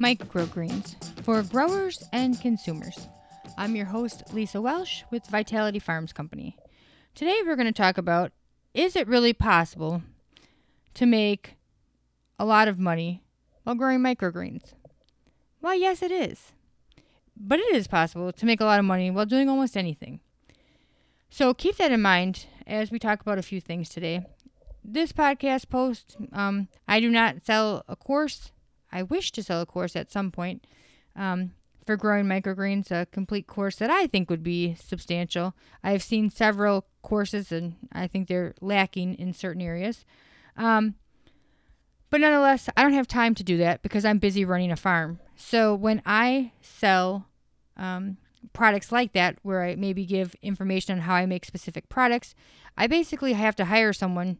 Microgreens for growers and consumers. I'm your host, Lisa Welsh with Vitality Farms Company. Today we're going to talk about is it really possible to make a lot of money while growing microgreens? Well, yes, it is. But it is possible to make a lot of money while doing almost anything. So keep that in mind as we talk about a few things today. This podcast post, um, I do not sell a course. I wish to sell a course at some point um, for growing microgreens, a complete course that I think would be substantial. I have seen several courses and I think they're lacking in certain areas. Um, but nonetheless, I don't have time to do that because I'm busy running a farm. So when I sell um, products like that, where I maybe give information on how I make specific products, I basically have to hire someone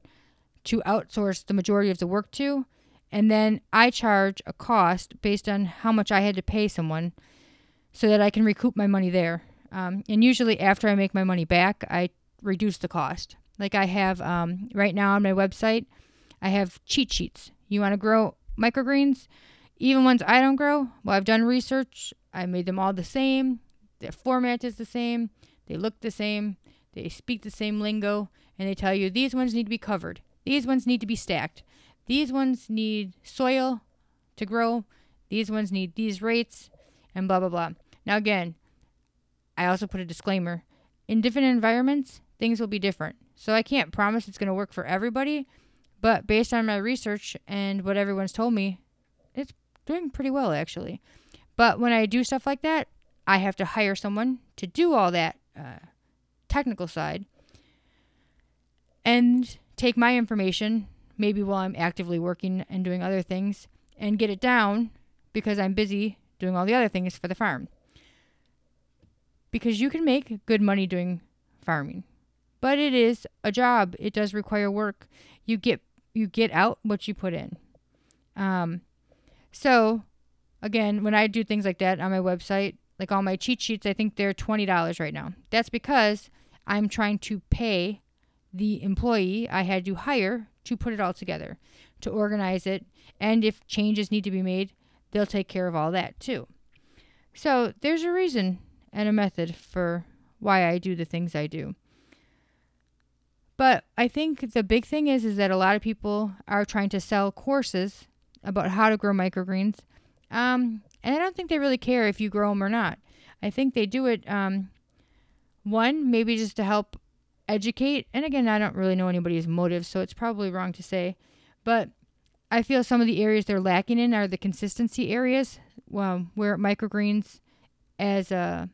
to outsource the majority of the work to. And then I charge a cost based on how much I had to pay someone so that I can recoup my money there. Um, and usually, after I make my money back, I reduce the cost. Like I have um, right now on my website, I have cheat sheets. You want to grow microgreens? Even ones I don't grow? Well, I've done research. I made them all the same. Their format is the same. They look the same. They speak the same lingo. And they tell you these ones need to be covered. These ones need to be stacked. These ones need soil to grow. These ones need these rates and blah, blah, blah. Now, again, I also put a disclaimer. In different environments, things will be different. So I can't promise it's going to work for everybody, but based on my research and what everyone's told me, it's doing pretty well actually. But when I do stuff like that, I have to hire someone to do all that uh, technical side and take my information, maybe while I'm actively working and doing other things, and get it down because I'm busy doing all the other things for the farm. Because you can make good money doing farming, but it is a job. It does require work. You get you get out what you put in. Um, so again, when I do things like that on my website, like all my cheat sheets, I think they're twenty dollars right now. That's because I'm trying to pay the employee I had to hire to put it all together, to organize it, and if changes need to be made, they'll take care of all that too. So there's a reason and a method for why I do the things I do. But I think the big thing is is that a lot of people are trying to sell courses about how to grow microgreens, um, and I don't think they really care if you grow them or not. I think they do it um, one maybe just to help educate. And again, I don't really know anybody's motives, so it's probably wrong to say, but I feel some of the areas they're lacking in are the consistency areas, well, where microgreens as a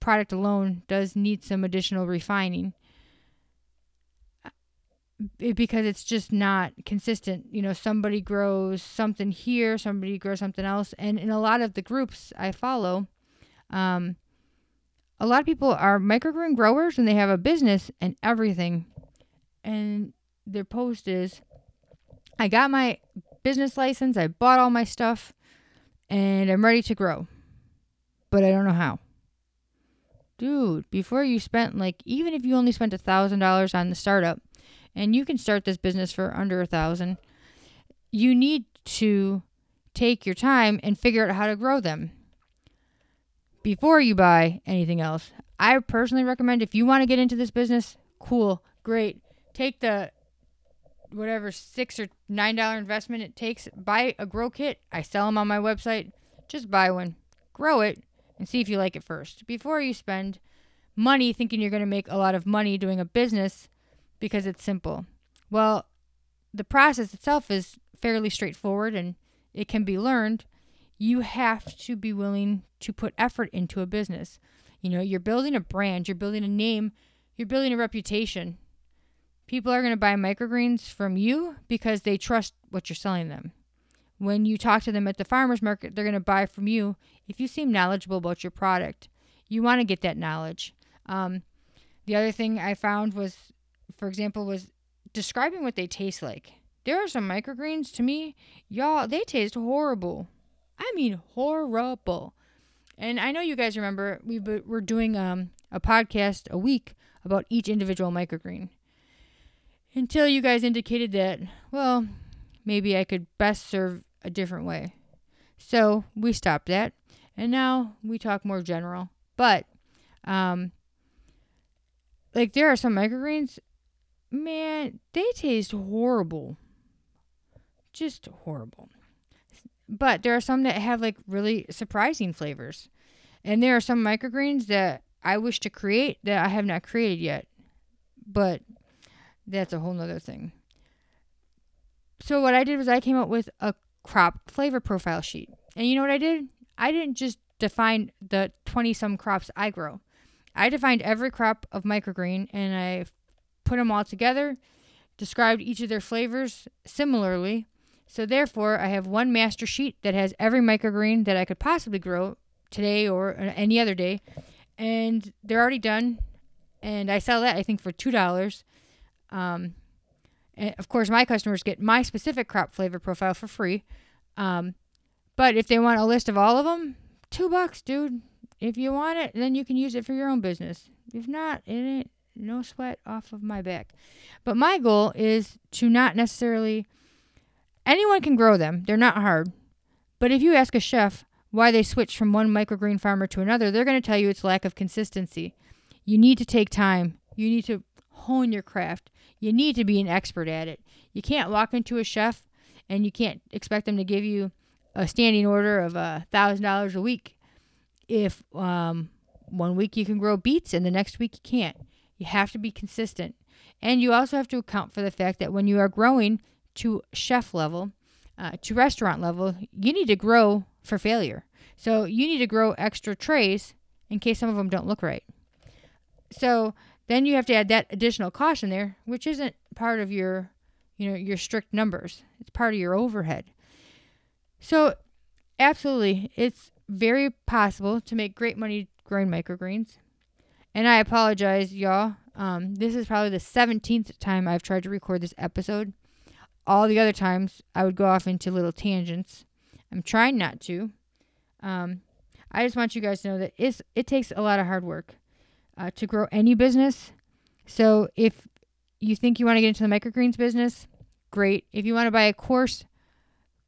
product alone does need some additional refining because it's just not consistent. You know, somebody grows something here, somebody grows something else, and in a lot of the groups I follow, um, a lot of people are microgreen growers and they have a business and everything, and their post is, "I got my business license, I bought all my stuff, and I'm ready to grow, but I don't know how." Dude, before you spent like even if you only spent a thousand dollars on the startup and you can start this business for under a thousand, you need to take your time and figure out how to grow them before you buy anything else. I personally recommend if you want to get into this business, cool, great. Take the whatever six or nine dollar investment it takes, buy a grow kit. I sell them on my website. Just buy one, grow it, and see if you like it first before you spend money thinking you're going to make a lot of money doing a business because it's simple. Well, the process itself is fairly straightforward and it can be learned. You have to be willing to put effort into a business. You know, you're building a brand, you're building a name, you're building a reputation. People are going to buy microgreens from you because they trust what you're selling them. When you talk to them at the farmer's market, they're going to buy from you if you seem knowledgeable about your product. You want to get that knowledge. Um, the other thing I found was for example, was describing what they taste like. There are some microgreens to me, y'all, they taste horrible. I mean, horrible. And I know you guys remember we were doing um, a podcast a week about each individual microgreen. Until you guys indicated that, well, maybe I could best serve a different way. So we stopped that. And now we talk more general. But, um, like there are some microgreens, man, they taste horrible. Just horrible. But there are some that have like really surprising flavors. And there are some microgreens that I wish to create that I have not created yet. But that's a whole nother thing. So what I did was I came up with a crop flavor profile sheet. And you know what I did? I didn't just define the 20 some crops I grow. I defined every crop of microgreen and I put them all together, described each of their flavors similarly. So therefore, I have one master sheet that has every microgreen that I could possibly grow today or any other day, and they're already done. And I sell that I think for two dollars. Um, and of course, my customers get my specific crop flavor profile for free. Um, but if they want a list of all of them, two bucks, dude. If you want it, then you can use it for your own business. If not, it ain't no sweat off of my back. But my goal is to not necessarily anyone can grow them. They're not hard. But if you ask a chef why they switch from one microgreen farmer to another, they're going to tell you it's lack of consistency. You need to take time. You need to hone your craft. You need to be an expert at it. You can't walk into a chef and you can't expect them to give you a standing order of a thousand dollars a week if um, one week you can grow beets and the next week you can't. You have to be consistent. And you also have to account for the fact that when you are growing to chef level, uh, to restaurant level, you need to grow for failure. So you need to grow extra trays in case some of them don't look right. So then you have to add that additional cost in there, which isn't part of your, you know, your strict numbers. It's part of your overhead. So absolutely, it's very possible to make great money growing microgreens. And I apologize, y'all. Um, this is probably the 17th time I've tried to record this episode. All the other times, I would go off into little tangents. I'm trying not to. Um, I just want you guys to know that it's, it takes a lot of hard work uh, to grow any business. So if you think you want to get into the microgreens business, great. If you want to buy a course,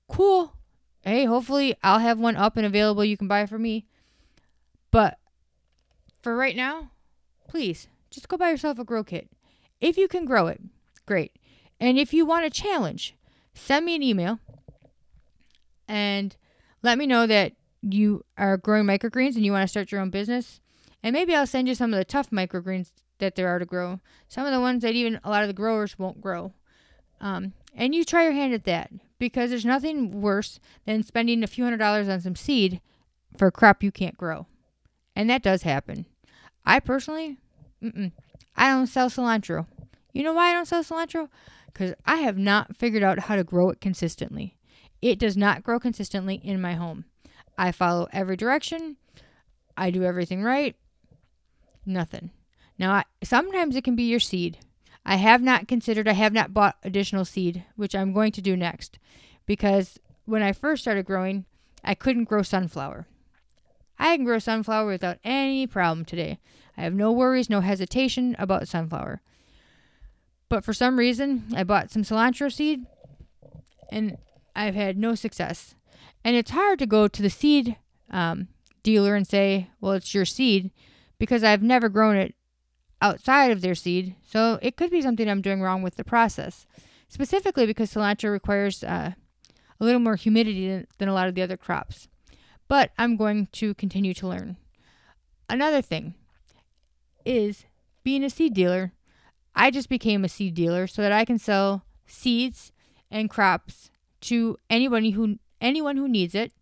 cool hey, hopefully I'll have one up and available you can buy for me. But for right now, please just go buy yourself a grow kit. If you can grow it, great. And if you want a challenge, send me an email and let me know that you are growing microgreens and you want to start your own business. And maybe I'll send you some of the tough microgreens that there are to grow. Some of the ones that even a lot of the growers won't grow. Um, and you try your hand at that because there's nothing worse than spending a few hundred dollars on some seed for a crop you can't grow. And that does happen. I personally, I don't sell cilantro. You know why I don't sell cilantro? Because I have not figured out how to grow it consistently. It does not grow consistently in my home. I follow every direction. I do everything right. Nothing. Now, I, sometimes it can be your seed. I have not considered, I have not bought additional seed, which I'm going to do next because when I first started growing, I couldn't grow sunflower. I can grow sunflower without any problem today. I have no worries, no hesitation about sunflower. But for some reason, I bought some cilantro seed and I've had no success. And it's hard to go to the seed um, dealer and say, well, it's your seed because I've never grown it outside of their seed, so it could be something I'm doing wrong with the process. Specifically because cilantro requires uh, a little more humidity than, than a lot of the other crops. But I'm going to continue to learn. Another thing is being a seed dealer. I just became a seed dealer so that I can sell seeds and crops to anybody who anyone who needs it.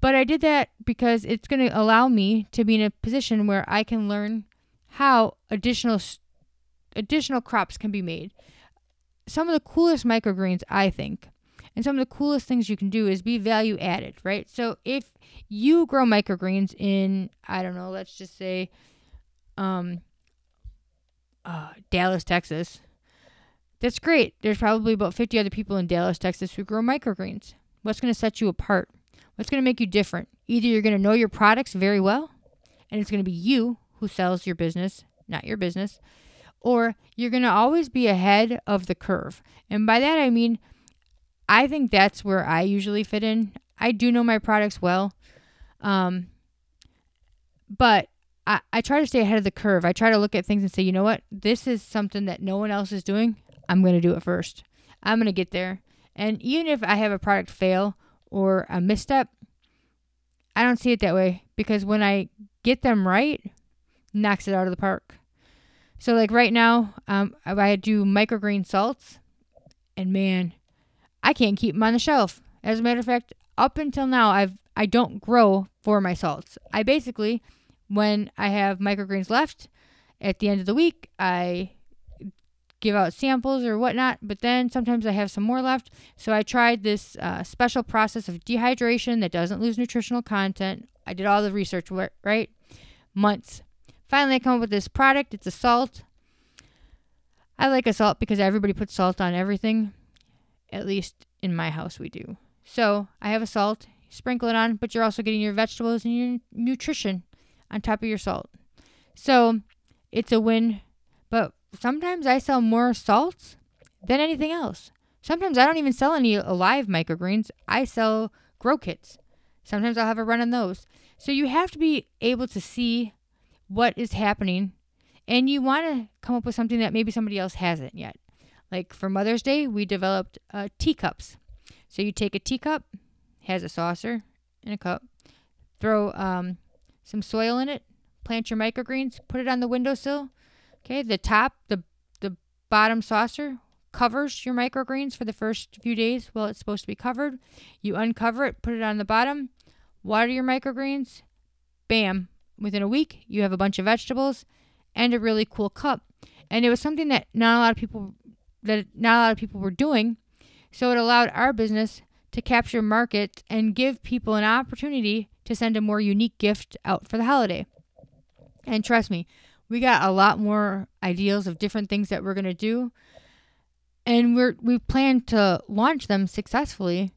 But I did that because it's going to allow me to be in a position where I can learn how additional additional crops can be made. Some of the coolest microgreens, I think, and some of the coolest things you can do is be value added, right? So if you grow microgreens in, I don't know, let's just say, um, uh, Dallas, Texas, that's great. There's probably about 50 other people in Dallas, Texas who grow microgreens. What's going to set you apart? What's going to make you different? Either you're going to know your products very well, and it's going to be you who sells your business, not your business, or you're going to always be ahead of the curve. And by that I mean I think that's where I usually fit in. I do know my products well. Um, but I, I try to stay ahead of the curve. I try to look at things and say, you know what? This is something that no one else is doing. I'm going to do it first. I'm going to get there. And even if I have a product fail or a misstep, I don't see it that way because when I get them right, knocks it out of the park. So like right now, um, I do microgreen salts, and man, I can't keep them on the shelf. As a matter of fact, up until now, I've I don't grow for my salts. I basically, when I have microgreens left, at the end of the week, I give out samples or whatnot, but then sometimes I have some more left. So I tried this uh, special process of dehydration that doesn't lose nutritional content. I did all the research, right? Months. Finally, I come up with this product. It's a salt. I like a salt because everybody puts salt on everything. At least in my house, we do. So I have a salt. Sprinkle it on, but you're also getting your vegetables and your nutrition on top of your salt. So it's a win. But sometimes I sell more salts than anything else. Sometimes I don't even sell any alive microgreens. I sell grow kits. Sometimes I'll have a run on those. So you have to be able to see what is happening and you want to come up with something that maybe somebody else hasn't yet. Like for Mother's Day, we developed uh, teacups. So you take a teacup, has a saucer and a cup, throw um, some soil in it, plant your microgreens, put it on the windowsill, Okay, the top, the the bottom saucer covers your microgreens for the first few days while it's supposed to be covered. You uncover it, put it on the bottom, water your microgreens. Bam! Within a week, you have a bunch of vegetables and a really cool cup. And it was something that not a lot of people that not a lot of people were doing. So it allowed our business to capture market and give people an opportunity to send a more unique gift out for the holiday. And trust me, we got a lot more ideas of different things that we're going to do. And we're we plan to launch them successfully.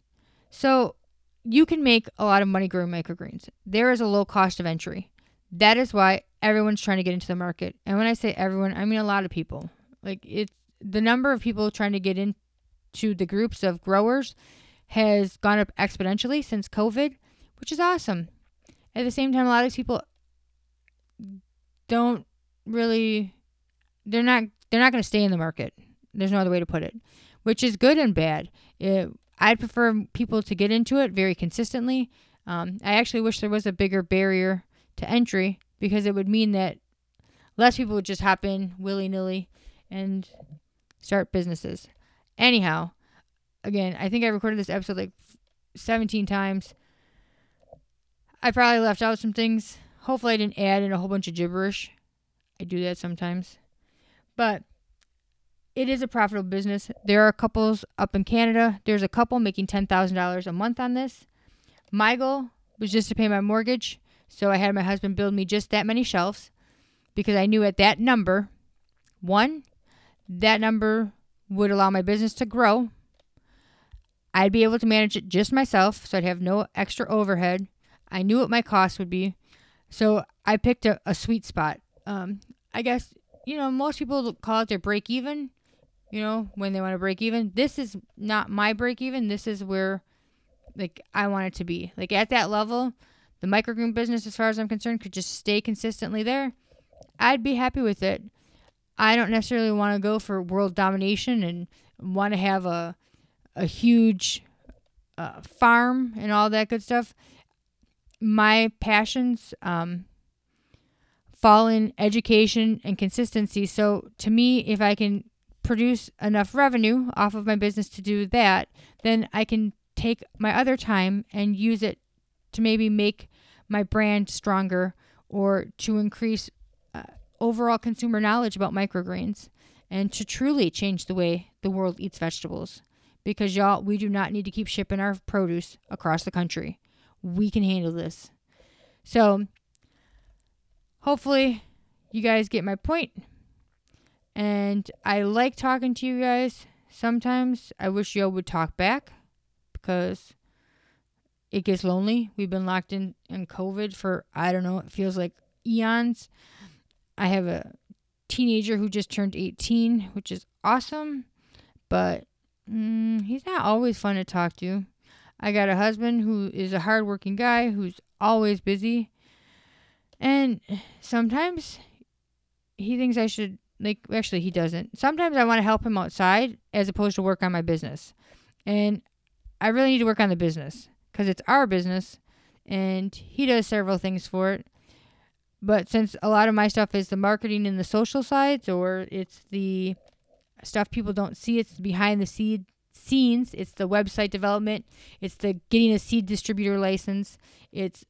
So you can make a lot of money growing microgreens. There is a low cost of entry. That is why everyone's trying to get into the market. And when i say everyone i mean a lot of people. Like it's the number of people trying to get into the groups of growers has gone up exponentially since covid which is awesome at the same time a lot of people don't really they're not they're not going to stay in the market. There's no other way to put it, which is good and bad. It, I'd prefer people to get into it very consistently. Um, I actually wish there was a bigger barrier to entry because it would mean that less people would just hop in willy nilly and start businesses. Anyhow, again, I think I recorded this episode like 17 times. I probably left out some things. Hopefully, I didn't add in a whole bunch of gibberish. I do that sometimes. But it is a profitable business. There are couples up in Canada. There's a couple making $10,000 a month on this. My goal was just to pay my mortgage. So I had my husband build me just that many shelves because I knew at that number, one, that number would allow my business to grow. I'd be able to manage it just myself, so I'd have no extra overhead. I knew what my costs would be. So I picked a, a sweet spot um, I guess you know most people call it their break even. You know when they want to break even. This is not my break even. This is where like I want it to be. Like at that level, the microgreen business, as far as I'm concerned, could just stay consistently there. I'd be happy with it. I don't necessarily want to go for world domination and want to have a a huge uh, farm and all that good stuff. My passions, um, fall in education and consistency. So to me, if I can produce enough revenue off of my business to do that, then I can take my other time and use it to maybe make my brand stronger or to increase uh, overall consumer knowledge about microgreens and to truly change the way the world eats vegetables. Because y'all, we do not need to keep shipping our produce across the country. We can handle this. So, hopefully you guys get my point. And I like talking to you guys. Sometimes I wish y'all would talk back because it gets lonely. We've been locked in in COVID for I don't know, it feels like eons. I have a teenager who just turned 18, which is awesome, but mm, he's not always fun to talk to. I got a husband who is a hardworking guy who's always busy. And sometimes he thinks I should like actually he doesn't. Sometimes I want to help him outside as opposed to work on my business. And I really need to work on the business cuz it's our business and he does several things for it. But since a lot of my stuff is the marketing and the social sides or it's the stuff people don't see, it's behind the seed scenes, it's the website development, it's the getting a seed distributor license, it's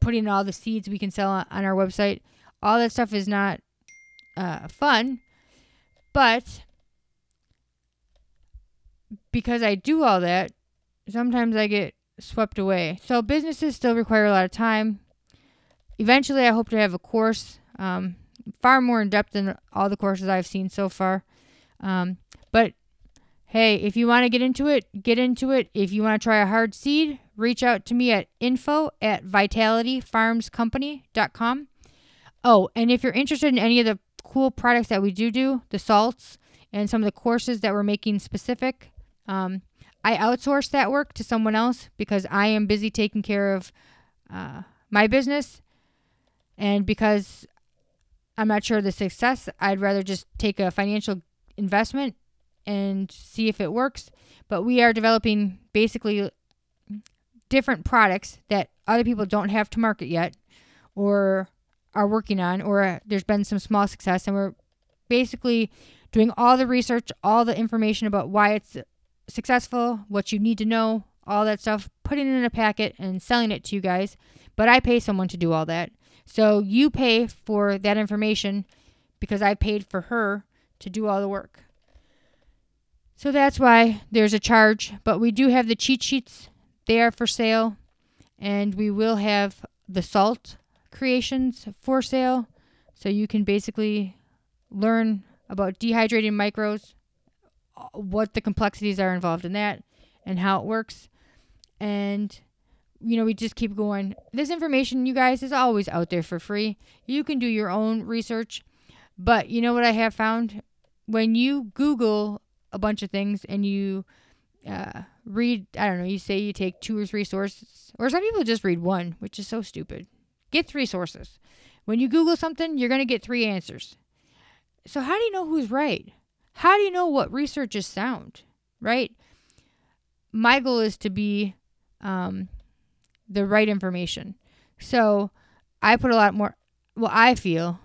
putting all the seeds we can sell on, on our website. All that stuff is not uh, fun, but because I do all that, sometimes I get swept away. So businesses still require a lot of time. Eventually, I hope to have a course um, far more in depth than all the courses I've seen so far. Um, but hey, if you want to get into it, get into it. If you want to try a hard seed, reach out to me at info at vitalityfarmscompany.com. Oh, and if you're interested in any of the cool products that we do do, the salts, and some of the courses that we're making specific, um, I outsource that work to someone else because I am busy taking care of uh, my business. And because I'm not sure of the success, I'd rather just take a financial investment and see if it works. But we are developing basically different products that other people don't have to market yet or are working on, or uh, there's been some small success. And we're basically doing all the research, all the information about why it's successful, what you need to know, all that stuff, putting it in a packet and selling it to you guys. But I pay someone to do all that. So you pay for that information because I paid for her to do all the work. So that's why there's a charge. But we do have the cheat sheets, they are for sale. And we will have the salt creations for sale. So you can basically learn about dehydrating micros, what the complexities are involved in that and how it works. And you know, we just keep going. This information, you guys, is always out there for free. You can do your own research. But you know what I have found? When you Google a bunch of things and you uh, read, I don't know, you say you take two or three sources, or some people just read one, which is so stupid. Get three sources. When you Google something, you're going to get three answers. So, how do you know who's right? How do you know what research is sound, right? My goal is to be um, the right information. So I put a lot more, well, I feel,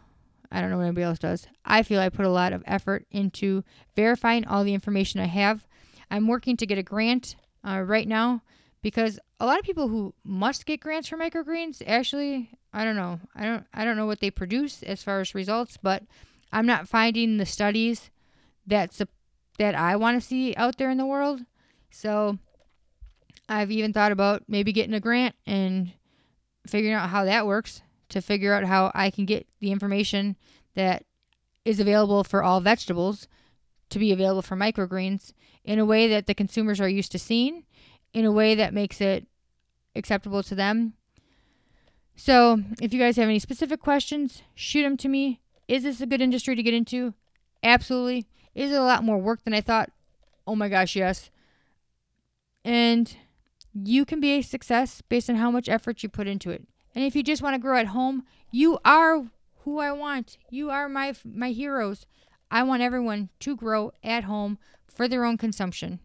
I don't know what anybody else does, I feel I put a lot of effort into verifying all the information I have. I'm working to get a grant uh, right now because a lot of people who must get grants for microgreens actually I don't know I don't I don't know what they produce as far as results, but I'm not finding the studies that's that I want to see out there in the world. So I've even thought about maybe getting a grant and figuring out how that works to figure out how I can get the information that is available for all vegetables to be available for microgreens in a way that the consumers are used to seeing, in a way that makes it acceptable to them. So, if you guys have any specific questions, shoot them to me. Is this a good industry to get into? Absolutely. Is it a lot more work than I thought? Oh my gosh, yes. And you can be a success based on how much effort you put into it. And if you just want to grow at home, you are who I want. You are my my heroes. I want everyone to grow at home for their own consumption.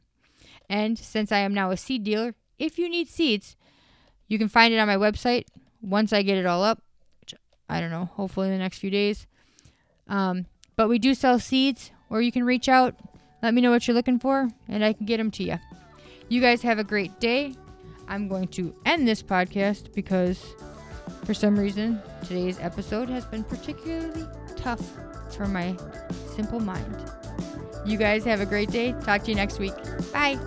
And since I am now a seed dealer, if you need seeds, you can find it on my website once I get it all up, which I don't know, hopefully in the next few days. Um, but we do sell seeds, or you can reach out, let me know what you're looking for, and I can get them to you. You guys have a great day. I'm going to end this podcast because for some reason today's episode has been particularly tough for my simple mind. You guys have a great day. Talk to you next week. Bye.